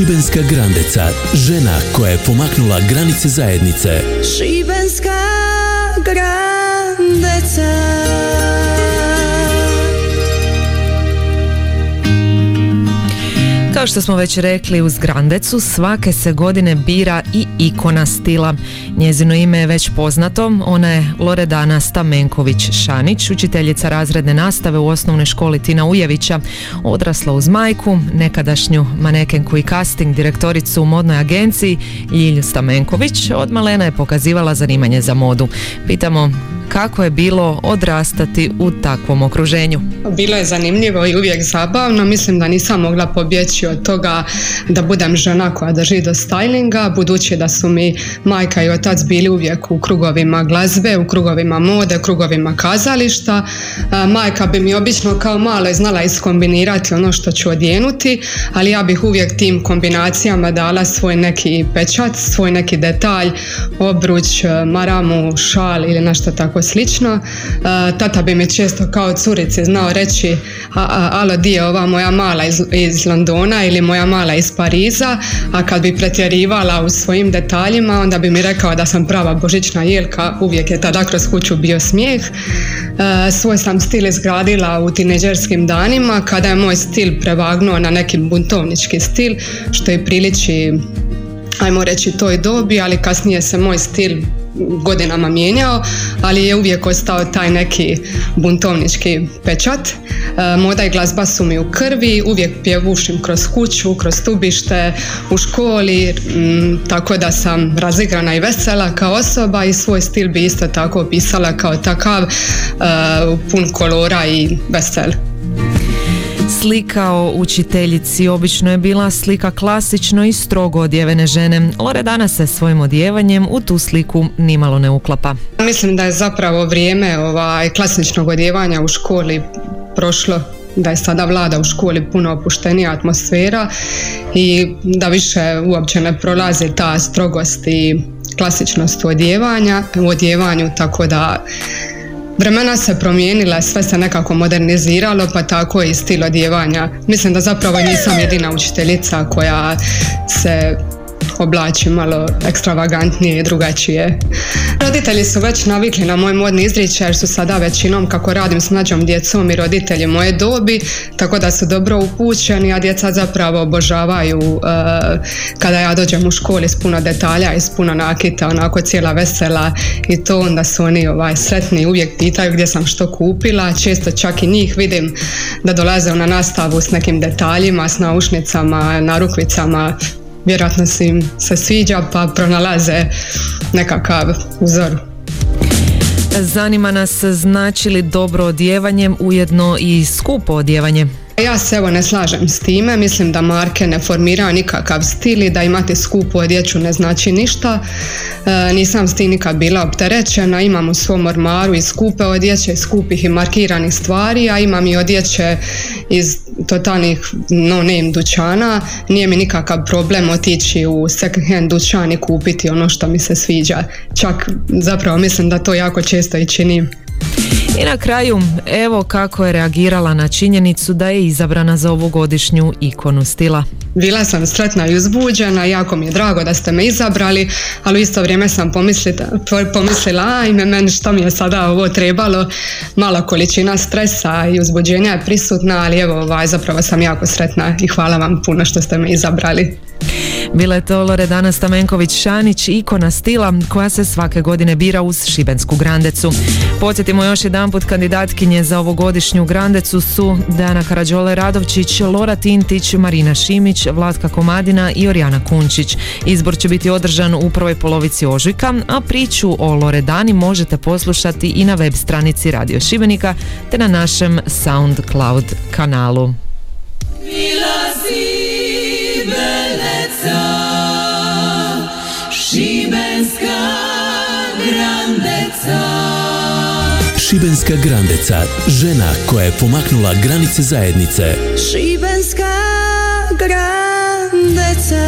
Šibenska grandeca, žena koja je pomaknula granice zajednice. Šibenska grandeca Kao što smo već rekli uz Grandecu, svake se godine bira i ikona stila. Njezino ime je već poznato, ona je Loredana Stamenković-Šanić, učiteljica razredne nastave u osnovnoj školi Tina Ujevića, odrasla uz majku, nekadašnju manekenku i casting direktoricu u modnoj agenciji Ljilju Stamenković, od malena je pokazivala zanimanje za modu. Pitamo kako je bilo odrastati u takvom okruženju? Bilo je zanimljivo i uvijek zabavno. Mislim da nisam mogla pobjeći od toga da budem žena koja drži do stylinga, budući da su mi majka i otac bili uvijek u krugovima glazbe, u krugovima mode, u krugovima kazališta. Majka bi mi obično kao malo znala iskombinirati ono što ću odjenuti, ali ja bih uvijek tim kombinacijama dala svoj neki pečat, svoj neki detalj, obruč, maramu, šal ili nešto tako slično. Tata bi mi često kao curici znao reći alo di je ova moja mala iz, iz Londona ili moja mala iz Pariza, a kad bi pretjerivala u svojim detaljima onda bi mi rekao da sam prava božićna jelka, uvijek je tada kroz kuću bio smijeh. Svoj sam stil izgradila u tineđerskim danima kada je moj stil prevagnuo na neki buntovnički stil što je priliči ajmo reći toj dobi, ali kasnije se moj stil godinama mijenjao, ali je uvijek ostao taj neki buntovnički pečat. E, moda i glazba su mi u krvi, uvijek pjevušim kroz kuću, kroz tubište, u školi, tako da sam razigrana i vesela kao osoba i svoj stil bi isto tako opisala kao takav, e, pun kolora i vesel. Slika o učiteljici obično je bila slika klasično i strogo odjevene žene. Loredana se svojim odjevanjem u tu sliku nimalo ne uklapa. Mislim da je zapravo vrijeme ovaj, klasičnog odjevanja u školi prošlo da je sada vlada u školi puno opuštenija atmosfera i da više uopće ne prolazi ta strogost i klasičnost u odjevanju, tako da Vremena se promijenila, sve se nekako moderniziralo, pa tako i stil odjevanja. Mislim da zapravo nisam jedina učiteljica koja se oblači malo ekstravagantnije i drugačije. Roditelji su već navikli na moj modni izričaj jer su sada većinom kako radim s mlađom djecom i roditelji moje dobi, tako da su dobro upućeni, a djeca zapravo obožavaju uh, kada ja dođem u školi s puno detalja i s puno nakita, onako cijela vesela i to onda su oni ovaj, sretni, uvijek pitaju gdje sam što kupila, često čak i njih vidim da dolaze na nastavu s nekim detaljima, s naušnicama, narukvicama, vjerojatno se im se sviđa pa pronalaze nekakav uzor. Zanima nas znači li dobro odjevanjem ujedno i skupo odjevanje? Ja se evo ne slažem s time, mislim da marke ne formiraju nikakav stil i da imati skupu odjeću ne znači ništa. E, nisam s tim nikad bila opterećena, imam u svom ormaru i skupe odjeće, skupih i markiranih stvari, a imam i odjeće iz totalnih no name dućana. Nije mi nikakav problem otići u second hand dućan i kupiti ono što mi se sviđa. Čak zapravo mislim da to jako često i činim. I na kraju, evo kako je reagirala na činjenicu da je izabrana za ovogodišnju ikonu stila. Bila sam sretna i uzbuđena, jako mi je drago da ste me izabrali, ali u isto vrijeme sam pomislila, ajme meni što mi je sada ovo trebalo, malo količina stresa i uzbuđenja je prisutna, ali evo ovaj, zapravo sam jako sretna i hvala vam puno što ste me izabrali. Bila je to Loredana Stamenković-Šanić, ikona stila koja se svake godine bira uz Šibensku Grandecu. Podsjetimo još jedanput kandidatkinje za ovogodišnju Grandecu su Dana Karađole Radovčić, Lora Tintić, Marina Šimić, Vlatka Komadina i Orijana Kunčić. Izbor će biti održan u prvoj polovici ožujka, a priču o Loredani možete poslušati i na web stranici Radio Šibenika te na našem SoundCloud kanalu. Grandeca Šibenska grandeca, žena koja je pomaknula granice zajednice. Šibenska grandeca